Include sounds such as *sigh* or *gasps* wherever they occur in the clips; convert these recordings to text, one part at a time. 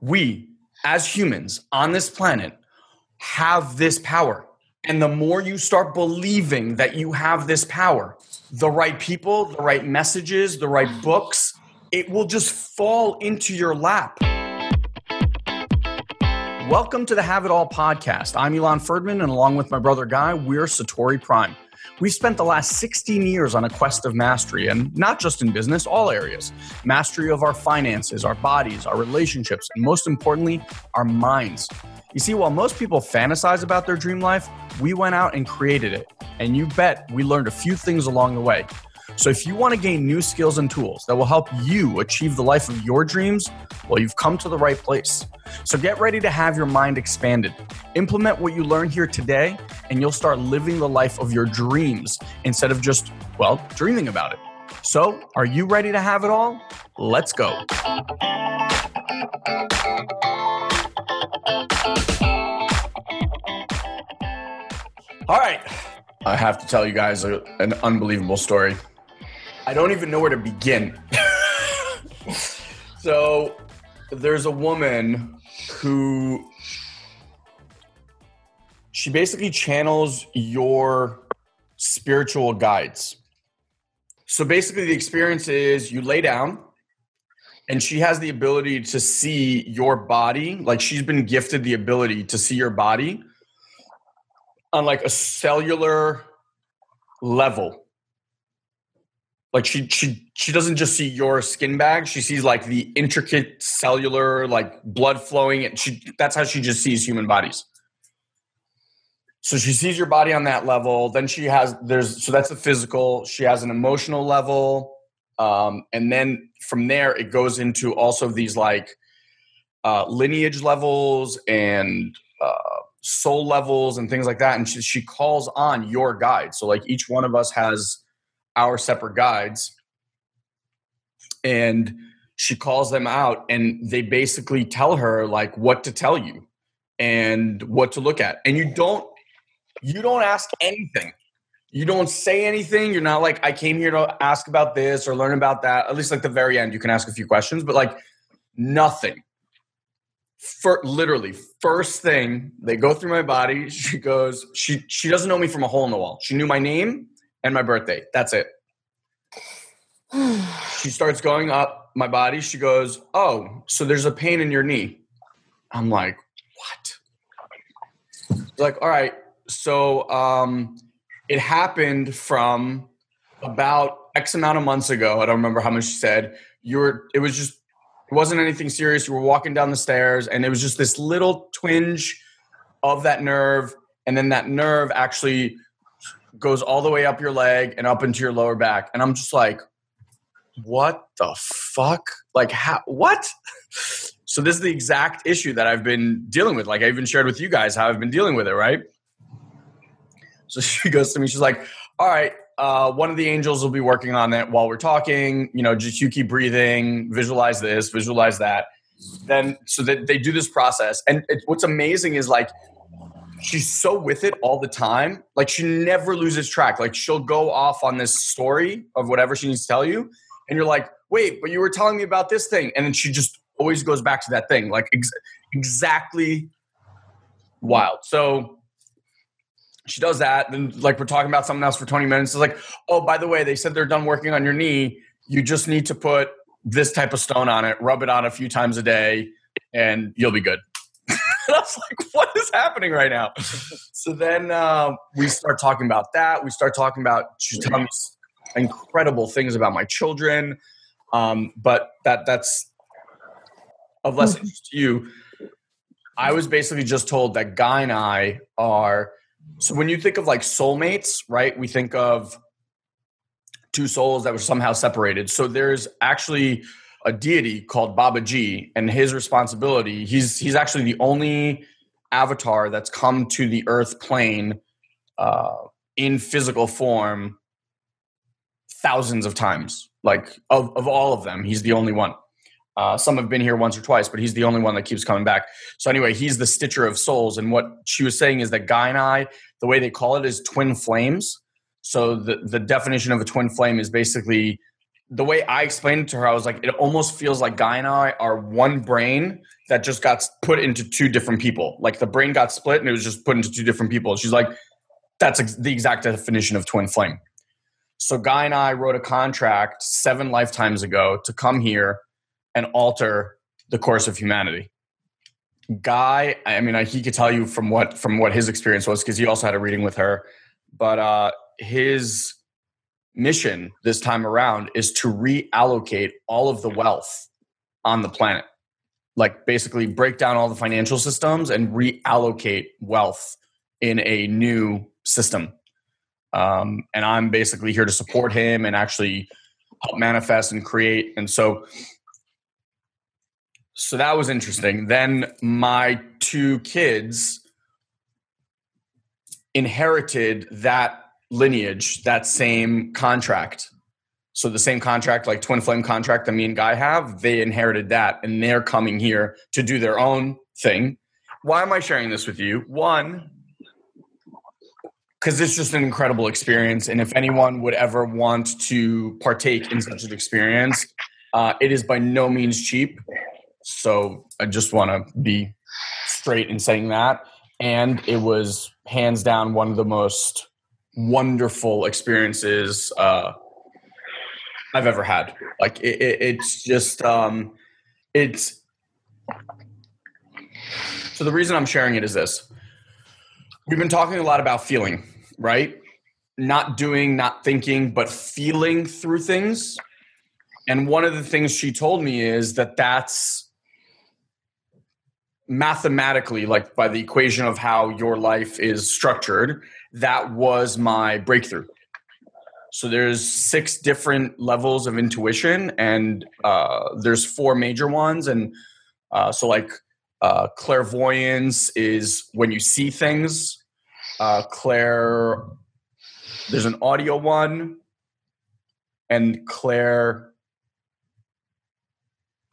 we as humans on this planet have this power. And the more you start believing that you have this power, the right people, the right messages, the right books, it will just fall into your lap. Welcome to the Have It All podcast. I'm Elan Ferdman, and along with my brother Guy, we're Satori Prime. We've spent the last 16 years on a quest of mastery, and not just in business, all areas. Mastery of our finances, our bodies, our relationships, and most importantly, our minds. You see, while most people fantasize about their dream life, we went out and created it. And you bet we learned a few things along the way. So if you want to gain new skills and tools that will help you achieve the life of your dreams, well, you've come to the right place. So get ready to have your mind expanded. Implement what you learn here today, and you'll start living the life of your dreams instead of just, well, dreaming about it. So, are you ready to have it all? Let's go. All right. I have to tell you guys an unbelievable story. I don't even know where to begin. *laughs* so, there's a woman who she basically channels your spiritual guides. So basically, the experience is you lay down, and she has the ability to see your body. Like she's been gifted the ability to see your body on like a cellular level like she she she doesn't just see your skin bag. She sees like the intricate cellular like blood flowing and she that's how she just sees human bodies. So she sees your body on that level. Then she has there's so that's the physical. She has an emotional level. Um, and then from there it goes into also these like uh, lineage levels and uh, soul levels and things like that. And she, she calls on your guide. So like each one of us has our separate guides and she calls them out and they basically tell her like what to tell you and what to look at. And you don't you don't ask anything. You don't say anything. You're not like i came here to ask about this or learn about that. At least like the very end you can ask a few questions but like nothing. For literally first thing they go through my body. She goes she she doesn't know me from a hole in the wall. She knew my name and my birthday. That's it. *sighs* she starts going up my body. She goes, Oh, so there's a pain in your knee. I'm like, What? Like, all right. So um, it happened from about X amount of months ago. I don't remember how much she said. You were, it was just, it wasn't anything serious. You were walking down the stairs and it was just this little twinge of that nerve. And then that nerve actually goes all the way up your leg and up into your lower back. And I'm just like, what the fuck? Like, how, what? *laughs* So this is the exact issue that I've been dealing with. Like I even shared with you guys how I've been dealing with it, right? So *laughs* she goes to me, she's like, all right, uh, one of the angels will be working on it while we're talking. You know, just you keep breathing, visualize this, visualize that. Then, so that they do this process. And it, what's amazing is like she's so with it all the time. Like she never loses track. Like she'll go off on this story of whatever she needs to tell you, and you're like, "Wait, but you were telling me about this thing," and then she just always goes back to that thing, like ex- exactly wild. So she does that. Then, like, we're talking about something else for 20 minutes. It's like, oh, by the way, they said they're done working on your knee. You just need to put this type of stone on it, rub it on a few times a day, and you'll be good. *laughs* I was like, what is happening right now? so then uh, we start talking about that. We start talking about, she's telling me incredible things about my children. Um, but that that's of less mm-hmm. interest to you. I was basically just told that Guy and I are, so when you think of like soulmates, right? We think of two souls that were somehow separated. So there's actually a deity called Babaji, and his responsibility. He's he's actually the only avatar that's come to the Earth plane uh, in physical form thousands of times. Like of of all of them, he's the only one. Uh, some have been here once or twice, but he's the only one that keeps coming back. So anyway, he's the stitcher of souls. And what she was saying is that Guy and I, the way they call it is twin flames. So the the definition of a twin flame is basically the way I explained it to her, I was like, it almost feels like Guy and I are one brain that just got put into two different people. Like the brain got split and it was just put into two different people. She's like, that's ex- the exact definition of twin flame. So Guy and I wrote a contract seven lifetimes ago to come here and alter the course of humanity. Guy, I mean, he could tell you from what from what his experience was because he also had a reading with her. But uh, his mission this time around is to reallocate all of the wealth on the planet. Like basically break down all the financial systems and reallocate wealth in a new system. Um, and I'm basically here to support him and actually help manifest and create. And so, so that was interesting. Then my two kids inherited that lineage, that same contract. So the same contract, like twin flame contract that me and Guy have, they inherited that and they're coming here to do their own thing. Why am I sharing this with you? One, because it's just an incredible experience. And if anyone would ever want to partake in such an experience, uh, it is by no means cheap. So I just want to be straight in saying that. And it was hands down one of the most wonderful experiences uh, I've ever had. Like it, it, it's just um, it's. So the reason I'm sharing it is this: we've been talking a lot about feeling, right? Not doing, not thinking, but feeling through things. And one of the things she told me is that that's mathematically, like by the equation of how your life is structured, that was my breakthrough. So there's six different levels of intuition, and uh, there's four major ones. And uh, so, like uh, clairvoyance is when you see things. Uh, clair, there's an audio one, and clair.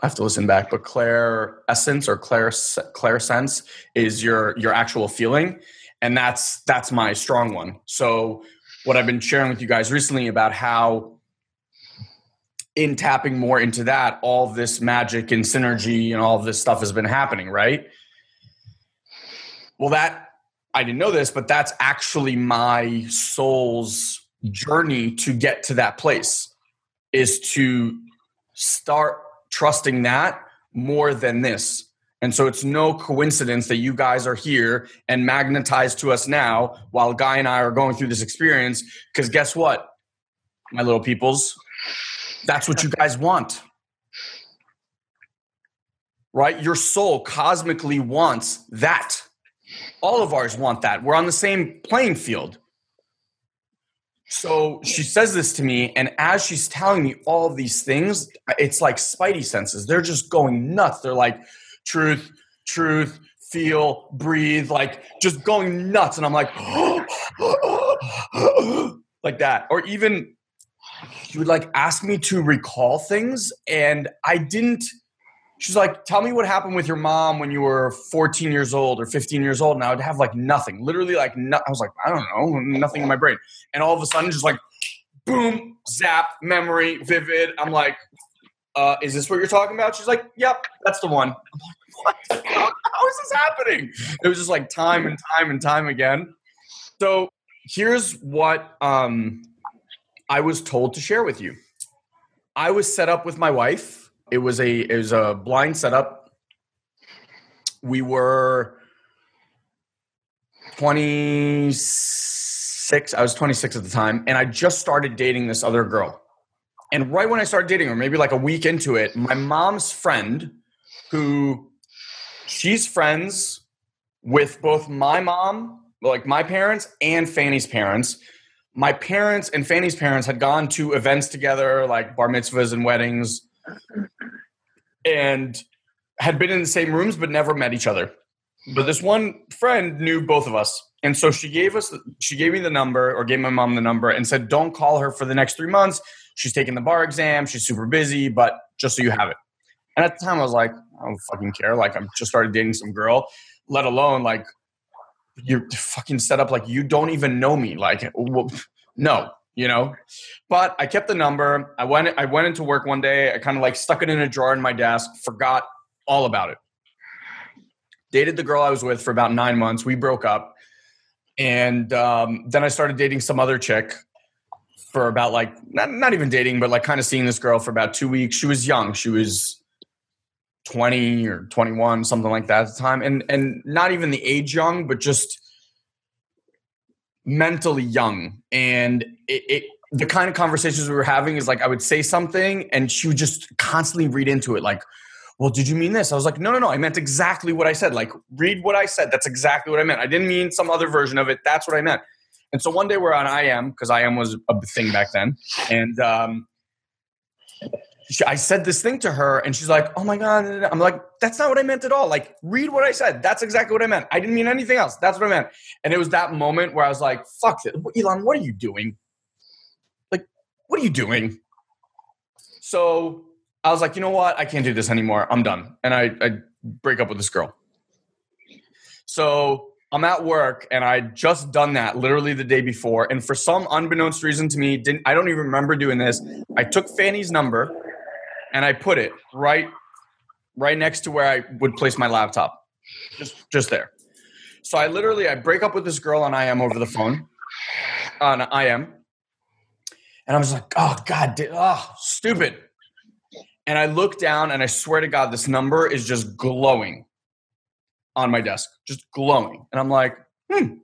I have to listen back, but clair essence or clair clair sense is your your actual feeling and that's that's my strong one. So what i've been sharing with you guys recently about how in tapping more into that all this magic and synergy and all this stuff has been happening right? Well that i didn't know this but that's actually my soul's journey to get to that place is to start trusting that more than this and so it's no coincidence that you guys are here and magnetized to us now while Guy and I are going through this experience. Because guess what, my little peoples? That's what you guys want. Right? Your soul cosmically wants that. All of ours want that. We're on the same playing field. So she says this to me, and as she's telling me all of these things, it's like spidey senses. They're just going nuts. They're like, truth, truth, feel, breathe, like just going nuts. And I'm like, *gasps* like that. Or even she would like ask me to recall things, and I didn't. She's like, tell me what happened with your mom when you were 14 years old or 15 years old. And I would have like nothing, literally like, no, I was like, I don't know, nothing in my brain. And all of a sudden, just like, boom, zap, memory, vivid. I'm like, uh, is this what you're talking about? She's like, yep, that's the one. I'm like, what? How is this happening? It was just like time and time and time again. So here's what um, I was told to share with you. I was set up with my wife. It was a it was a blind setup. We were 26. I was 26 at the time, and I just started dating this other girl. And right when I started dating her, maybe like a week into it, my mom's friend, who she's friends with both my mom, like my parents, and Fanny's parents. My parents and Fanny's parents had gone to events together, like bar mitzvahs and weddings, and had been in the same rooms but never met each other. But this one friend knew both of us. And so she gave us she gave me the number or gave my mom the number and said, Don't call her for the next three months she's taking the bar exam, she's super busy, but just so you have it. And at the time, I was like, I don't fucking care. Like, I'm just started dating some girl, let alone like you're fucking set up like you don't even know me. Like, well, no, you know. But I kept the number. I went I went into work one day. I kind of like stuck it in a drawer in my desk, forgot all about it. Dated the girl I was with for about nine months. We broke up, and um, then I started dating some other chick for about like not not even dating, but like kind of seeing this girl for about two weeks. She was young. She was 20 or 21 something like that at the time and and not even the age young but just mentally young. And it, it, the kind of conversations we were having is like i would say something and she would just constantly read into it like well did you mean this? I was like no no no i meant exactly what i said. Like read what i said. That's exactly what i meant. I didn't mean some other version of it. That's what i meant. And so one day we're on IM because IM was a thing back then. And um, she, I said this thing to her and she's like, oh my God. I'm like, that's not what I meant at all. Like, read what I said. That's exactly what I meant. I didn't mean anything else. That's what I meant. And it was that moment where I was like, fuck it. Elan, what are you doing? Like, what are you doing? So I was like, you know what? I can't do this anymore. I'm done. And I, I break up with this girl. So I'm at work and I just done that literally the day before. And for some unbeknownst reason to me, didn't I don't even remember doing this. I took Fanny's number and I put it right right next to where I would place my laptop. Just just there. So I literally I break up with this girl on IM over the phone. On IM. And I was like, oh God, oh, stupid. And I look down and I swear to God, this number is just glowing on my desk, just glowing. And I'm like, hmm,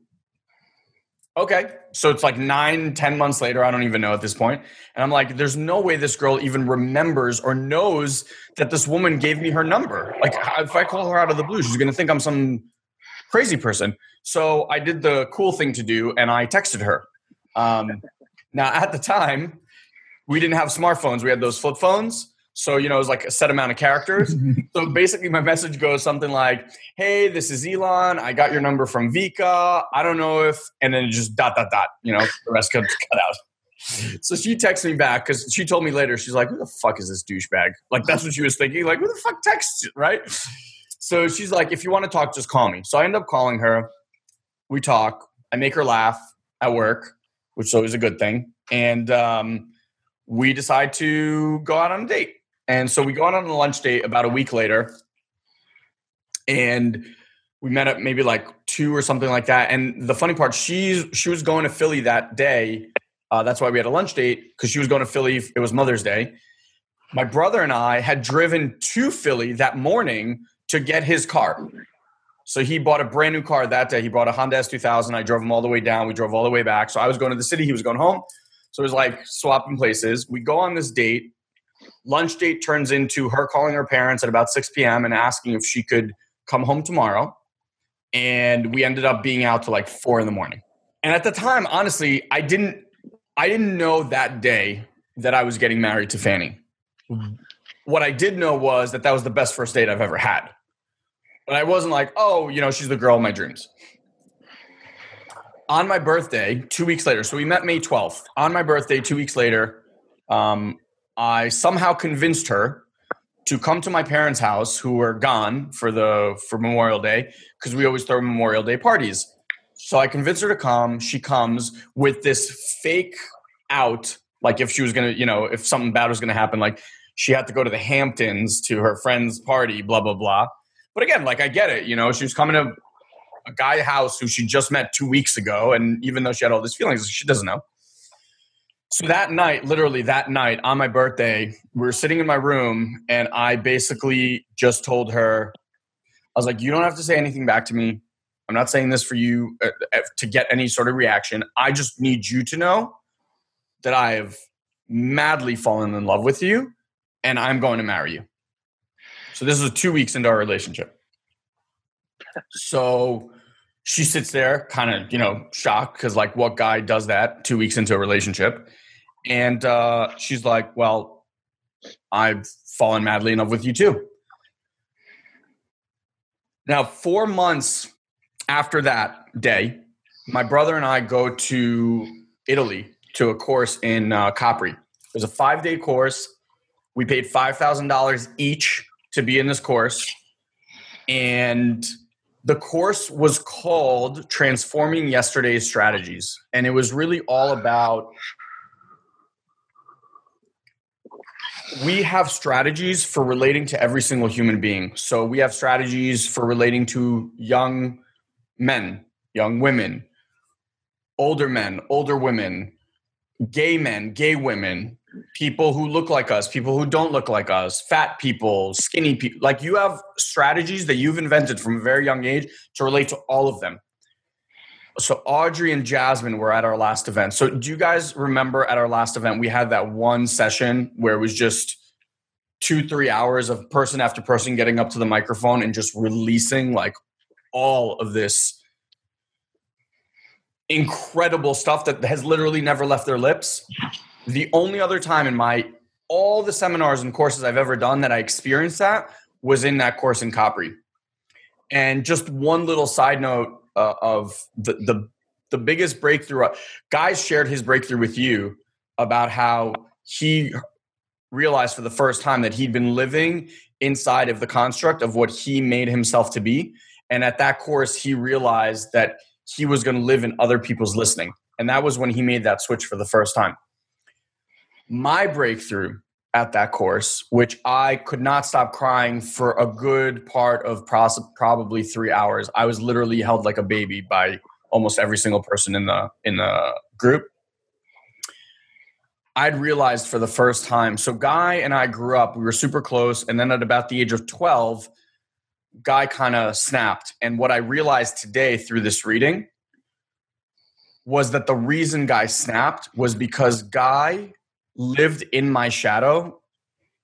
okay. So it's like nine, ten months later. I don't even know at this point. And I'm like, there's no way this girl even remembers or knows that this woman gave me her number. Like, if I call her out of the blue, she's going to think I'm some crazy person. So I did the cool thing to do and I texted her. Um, now, at the time, we didn't have smartphones, we had those flip phones. So, you know, it was like a set amount of characters. *laughs* so basically, my message goes something like, Hey, this is Elan. I got your number from Vika. I don't know if, and then just dot, dot, dot, you know, the rest comes cut out. So she texts me back because she told me later, she's like, Who the fuck is this douchebag? Like, that's what she was thinking. Like, who the fuck texts, right? So she's like, If you want to talk, just call me. So I end up calling her. We talk. I make her laugh at work, which is always a good thing. And um, we decide to go out on a date. And so we go on a lunch date about a week later, and we met up maybe like two or something like that. And the funny part, she's she was going to Philly that day. Uh, that's why we had a lunch date because she was going to Philly. It was Mother's Day. My brother and I had driven to Philly that morning to get his car. So he bought a brand new car that day. He bought a Honda S2000. I drove him all the way down. We drove all the way back. So I was going to the city. He was going home. So it was like swapping places. We go on this date lunch date turns into her calling her parents at about 6 p.m. and asking if she could come home tomorrow. And we ended up being out to like four in the morning. And at the time, honestly, I didn't I didn't know that day that I was getting married to Fanny. What I did know was that that was the best first date I've ever had. But I wasn't like, oh, you know, she's the girl of my dreams. On my birthday, two weeks later, so we met May 12th. On my birthday, two weeks later, um, I somehow convinced her to come to my parents' house, who were gone for the for Memorial Day, because we always throw Memorial Day parties. So I convinced her to come. She comes with this fake out, like if she was gonna, you know, if something bad was gonna happen, like she had to go to the Hamptons to her friend's party, blah blah blah. But again, like I get it, you know, she was coming to a guy house who she just met two weeks ago, and even though she had all these feelings, she doesn't know. So that night, literally that night on my birthday, we were sitting in my room and I basically just told her, I was like, you don't have to say anything back to me. I'm not saying this for you uh, uh, to get any sort of reaction. I just need you to know that I have madly fallen in love with you and I'm going to marry you. So this is two weeks into our relationship. So she sits there kind of, you know, shocked because like what guy does that two weeks into a relationship? And uh, she's like, Well, I've fallen madly in love with you too. Now, four months after that day, my brother and I go to Italy to a course in uh, Capri. It was a five day course. We paid $5,000 each to be in this course. And the course was called transforming yesterday's strategies and it was really all about we have strategies for relating to every single human being. So we have strategies for relating to young men young women older men older women gay men gay women people who look like us, people who don't look like us, fat people, skinny people. Like you have strategies that you've invented from a very young age to relate to all of them. So Audrey and Jasmine were at our last event. So do you guys remember at our last event we had that one session where it was just two, three hours of person after person getting up to the microphone and just releasing like all of this incredible stuff that has literally never left their lips. The only other time in my all the seminars and courses I've ever done that I experienced that was in that course in Capri. And just one little side note uh, of the, the the biggest breakthrough. Guys shared his breakthrough with you about how he realized for the first time that he'd been living inside of the construct of what he made himself to be. And at that course, he realized that he was going to live in other people's listening. And that was when he made that switch for the first time. My breakthrough at that course, which I could not stop crying for a good part of probably three hours. I was literally held like a baby by almost every single person in the in the group. I'd realized for the first time. So Guy and I grew up, we were super close, and then at about the age of 12, Guy kind of snapped. And what I realized today through this reading was that the reason Guy snapped was because Guy lived in my shadow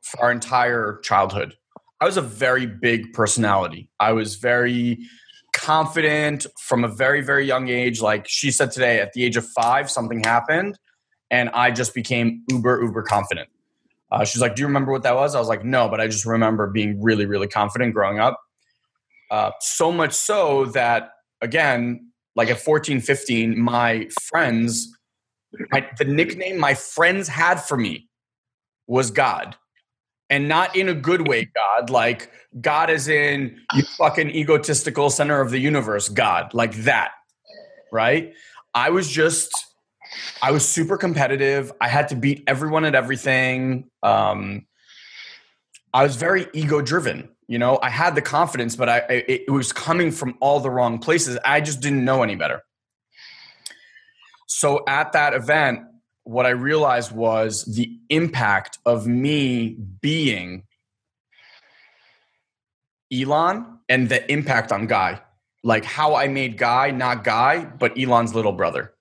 for our entire childhood. I was a very big personality. I was very confident from a very, very young age. Like she said today, at the age of five, something happened and I just became uber, uber confident. Uh, she's like, Do you remember what that was? I was like, No, but I just remember being really, really confident growing up. Uh, so much so that, again, like at 14, 15, my friends my, the nickname my friends had for me was God. And not in a good way, God. Like, God is in you fucking egotistical center of the universe, God. Like that. Right? I was just, I was super competitive. I had to beat everyone at everything. Um, I was very ego driven. You know, I had the confidence, but I, it, it was coming from all the wrong places. I just didn't know any better. So at that event, what I realized was the impact of me being Elan and the impact on Guy. Like how I made Guy not Guy, but Elan's little brother.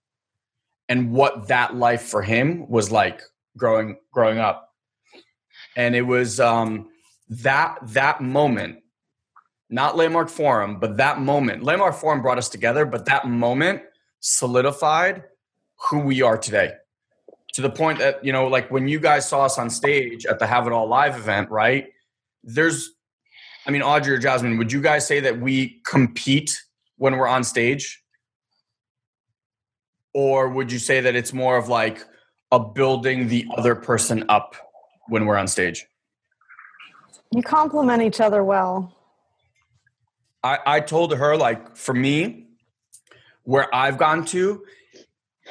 And what that life for him was like growing growing up. And it was um that that moment, not Landmark Forum, but that moment. Landmark Forum brought us together, but that moment solidified who we are today. To the point that you know like when you guys saw us on stage at the have it all live event right there's i mean audrey or jasmine would you guys say that we compete when we're on stage? Or would you say that it's more of like a building the other person up when we're on stage? You complement each other well. I i told her like for me where i've gone to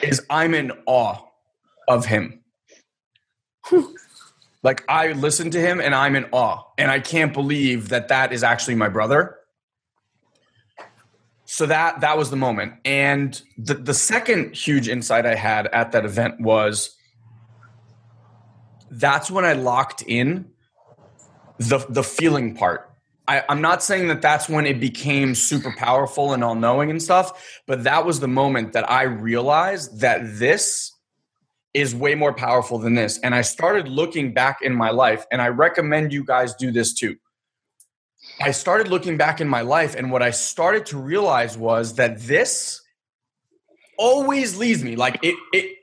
is I'm in awe of him. *laughs* like I listen to him and I'm in awe, and I can't believe that that is actually my brother. So that that was the moment, and the the second huge insight I had at that event was that's when I locked in the the feeling part I, am not saying that that's when it became super powerful and all knowing and stuff, but that was the moment that I realized that this is way more powerful than this. And I started looking back in my life, and I recommend you guys do this too. I started looking back in my life, and what I started to realize was that this always leads me like it, it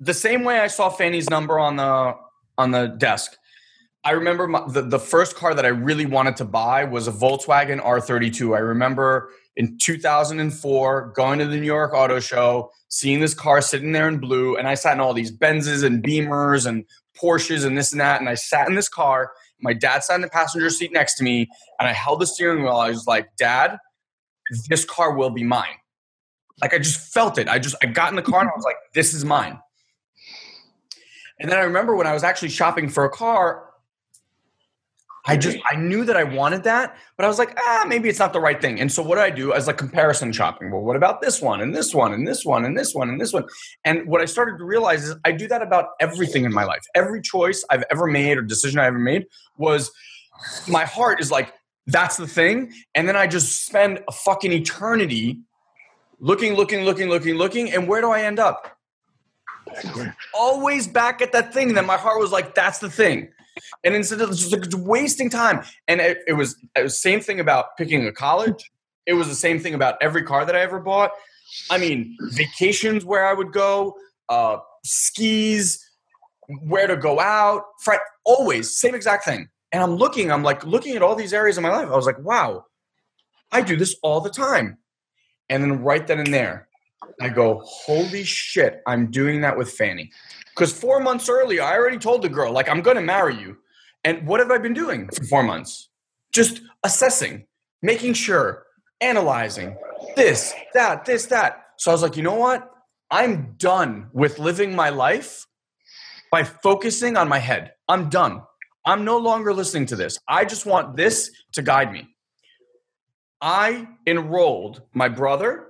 the same way I saw Fanny's number on the on the desk I remember my, the, the first car that I really wanted to buy was a Volkswagen R32. I remember in 2004 going to the New York Auto Show, seeing this car sitting there in blue, and I sat in all these Benzes and Beamers and Porsches and this and that. And I sat in this car. My dad sat in the passenger seat next to me, and I held the steering wheel. I was like, Dad, this car will be mine. Like I just felt it. I just I got in the car and I was like, this is mine. And then I remember when I was actually shopping for a car, I just I knew that I wanted that, but I was like, ah, maybe it's not the right thing. And so what did I do? I was like comparison shopping. Well, what about this one and this one and this one and this one and this one? And what I started to realize is I do that about everything in my life. Every choice I've ever made or decision I ever made was my heart is like, that's the thing. And then I just spend a fucking eternity looking, looking, looking, looking, looking. And where do I end up? Always back at that thing that my heart was like, that's the thing. And instead of just like wasting time, and it, it was was same thing about picking a college. It was the same thing about every car that I ever bought. I mean, vacations where I would go, uh, skis, where to go out, Friday, always same exact thing. And I'm looking, I'm like looking at all these areas of my life. I was like, wow, I do this all the time. And then right then and there, I go, holy shit, I'm doing that with Fanny. Because four months earlier, I already told the girl, like, I'm going to marry you. And what have I been doing for four months? Just assessing, making sure, analyzing this, that, this, that. So I was like, you know what? I'm done with living my life by focusing on my head. I'm done. I'm no longer listening to this. I just want this to guide me. I enrolled my brother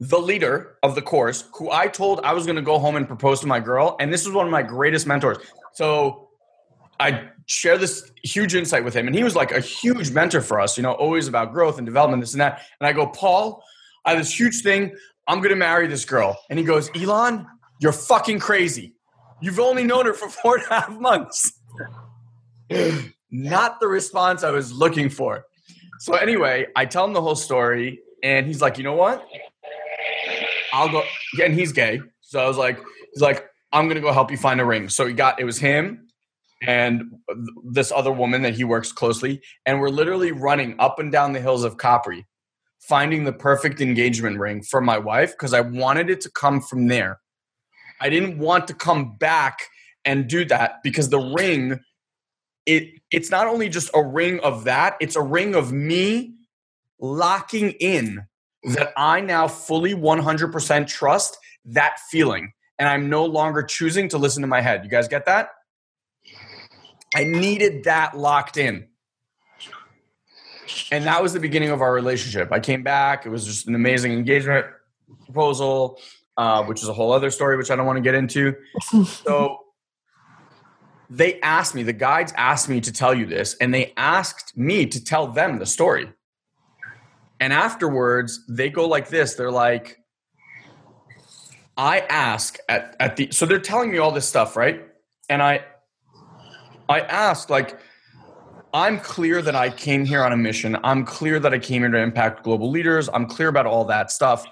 the leader of the course, who I told I was going to go home and propose to my girl. And this was one of my greatest mentors. So I share this huge insight with him. And he was like a huge mentor for us, you know, always about growth and development, this and that. And I go, Paul, I have this huge thing. I'm going to marry this girl. And he goes, Elan, you're fucking crazy. You've only known her for *laughs* four and a half months. Not the response I was looking for. So, anyway, I tell him the whole story. And he's like, you know what? I'll go. And he's gay, so I was like, he's like, I'm gonna go help you find a ring. So he got it was him and this other woman that he works closely, and we're literally running up and down the hills of Capri, finding the perfect engagement ring for my wife because I wanted it to come from there. I didn't want to come back and do that because the ring it it's not only just a ring of that, it's a ring of me locking in that I now fully 100% trust that feeling. And I'm no longer choosing to listen to my head. You guys get that? I needed that locked in. And that was the beginning of our relationship. I came back. It was just an amazing engagement proposal, uh, which is a whole other story, which I don't want to get into. *laughs* So they asked me, the guides asked me to tell you this, and they asked me to tell them the story. And afterwards, they go like this. They're like, I ask at, at the so they're telling me all this stuff, right? And I I ask, like, I'm clear that I came here on a mission. I'm clear that I came here to impact global leaders. I'm clear about all that stuff.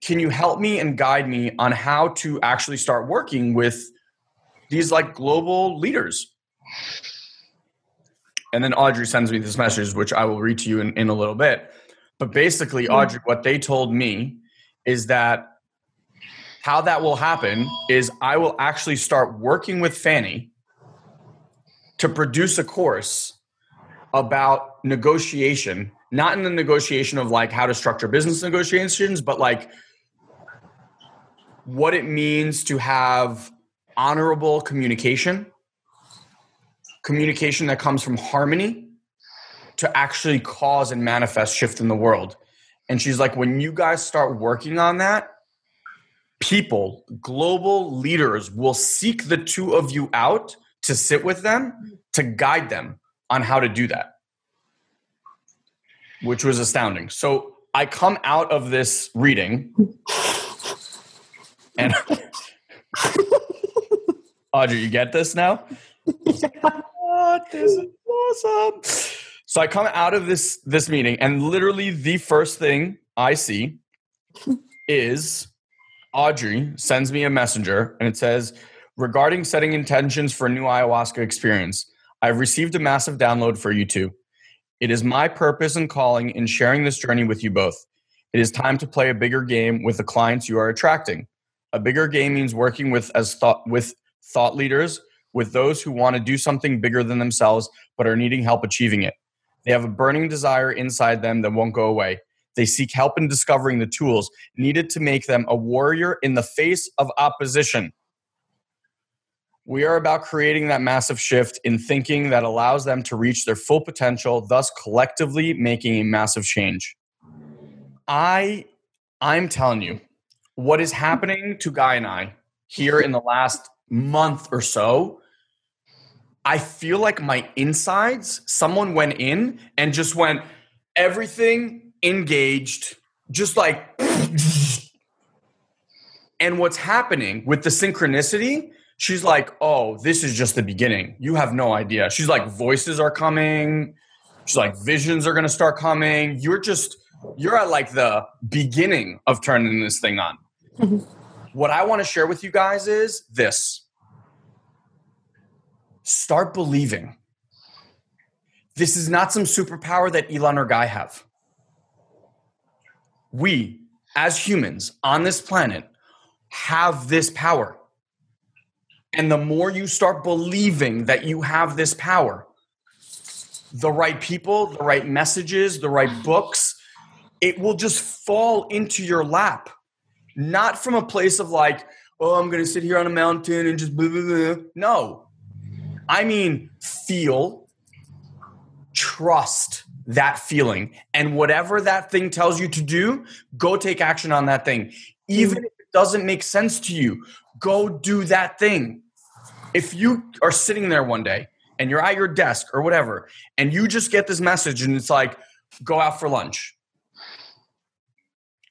Can you help me and guide me on how to actually start working with these like global leaders? And then Audrey sends me this message, which I will read to you in, in a little bit. But basically, hmm. Audrey, what they told me is that how that will happen is I will actually start working with Fanny to produce a course about negotiation, not in the negotiation of like how to structure business negotiations, but like what it means to have honorable communication communication that comes from harmony to actually cause and manifest shift in the world. And she's like, when you guys start working on that, people, global leaders will seek the two of you out to sit with them to guide them on how to do that, which was astounding. So I come out of this reading and *laughs* Audrey, you get this now? *laughs* This is awesome. So I come out of this this meeting, and literally the first thing I see *laughs* is Audrey sends me a messenger, and it says, "Regarding setting intentions for a new ayahuasca experience, I've received a massive download for you two. It is my purpose and calling in sharing this journey with you both. It is time to play a bigger game with the clients you are attracting. A bigger game means working with as thought with thought leaders with those who want to do something bigger than themselves but are needing help achieving it. They have a burning desire inside them that won't go away. They seek help in discovering the tools needed to make them a warrior in the face of opposition. We are about creating that massive shift in thinking that allows them to reach their full potential, thus collectively making a massive change. I I'm telling you, what is happening to Guy and I here in the last month or so, I feel like my insides, someone went in and just went everything engaged, just like and what's happening with the synchronicity she's like, oh, this is just the beginning. You have no idea. She's like, voices are coming. She's like, visions are going to start coming. You're just, you're at like the beginning of turning this thing on. Mm-hmm. what I want to share with you guys is this start believing. This is not some superpower that Elan or Guy have. We, as humans on this planet, have this power and the more you start believing that you have this power, the right people, the right messages, the right books, it will just fall into your lap. Not from a place of like, oh, I'm going to sit here on a mountain and just blah, blah, blah. No. I mean, feel, trust that feeling. And whatever that thing tells you to do, go take action on that thing. Even if it doesn't make sense to you, go do that thing if you are sitting there one day and you're at your desk or whatever, and you just get this message and it's like, go out for lunch.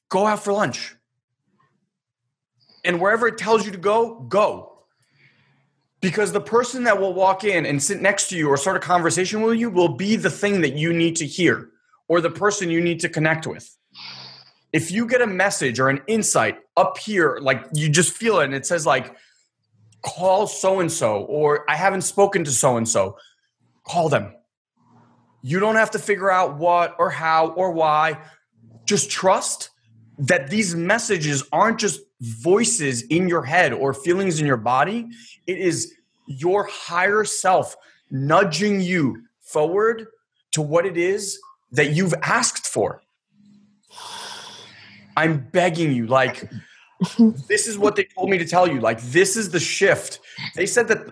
Go out for lunch. And wherever it tells you to go, go. Because the person that will walk in and sit next to you or start a conversation with you will be the thing that you need to hear or the person you need to connect with. If you get a message or an insight up here, like you just feel it and it says, like, call so and so, or I haven't spoken to so and so. Call them. You don't have to figure out what or how or why. Just trust that these messages aren't just voices in your head or feelings in your body. It is your higher self nudging you forward to what it is that you've asked for. I'm begging you, like, *laughs* this is what they told me to tell you. Like this is the shift. They said that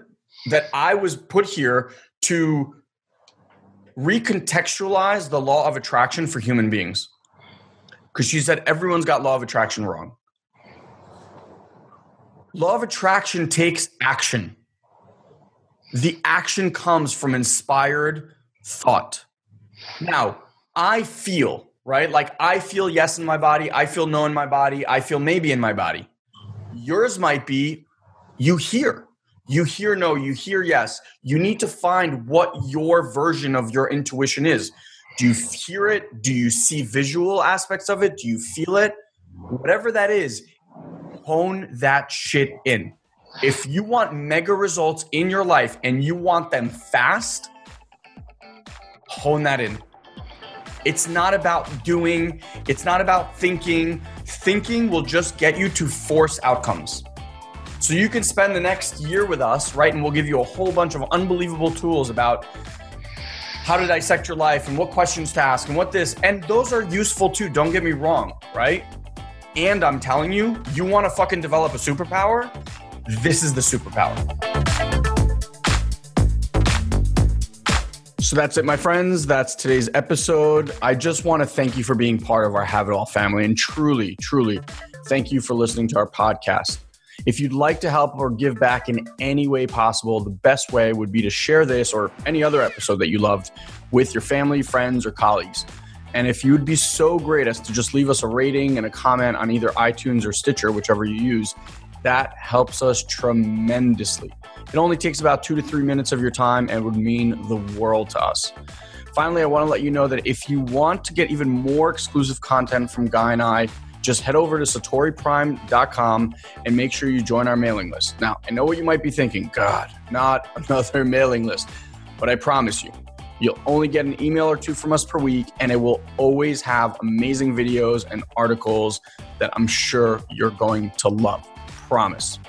that I was put here to recontextualize the law of attraction for human beings. Cuz she said everyone's got law of attraction wrong. Law of attraction takes action. The action comes from inspired thought. Now, I feel right? Like I feel yes in my body, I feel no in my body, I feel maybe in my body. Yours might be you hear. You hear no, you hear yes. You need to find what your version of your intuition is. Do you hear it? Do you see visual aspects of it? Do you feel it? Whatever that is, hone that shit in. If you want mega results in your life and you want them fast, hone that in it's not about doing, it's not about thinking. Thinking will just get you to force outcomes. So you can spend the next year with us, right? And we'll give you a whole bunch of unbelievable tools about how to dissect your life and what questions to ask and what this. And those are useful too. Don't get me wrong, right? And I'm telling you, you want to fucking develop a superpower? This is the superpower. So that's it, my friends. That's today's episode. I just want to thank you for being part of our Have It All family and truly, truly thank you for listening to our podcast. If you'd like to help or give back in any way possible, the best way would be to share this or any other episode that you loved with your family, friends, or colleagues. And if you'd be so great as to just leave us a rating and a comment on either iTunes or Stitcher, whichever you use, that helps us tremendously. It only takes about two to three minutes of your time and would mean the world to us. Finally, I want to let you know that if you want to get even more exclusive content from Guy and I, just head over to satoriprime.com and make sure you join our mailing list. Now, I know what you might be thinking God, not *laughs* another mailing list, but I promise you, you'll only get an email or two from us per week, and it will always have amazing videos and articles that I'm sure you're going to love. Promise.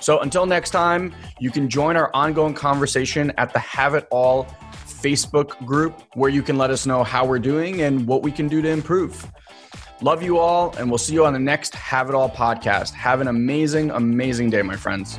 So until next time, you can join our ongoing conversation at the Have It All Facebook group where you can let us know how we're doing and what we can do to improve. Love you all, and we'll see you on the next Have It All podcast. Have an amazing, amazing day, my friends.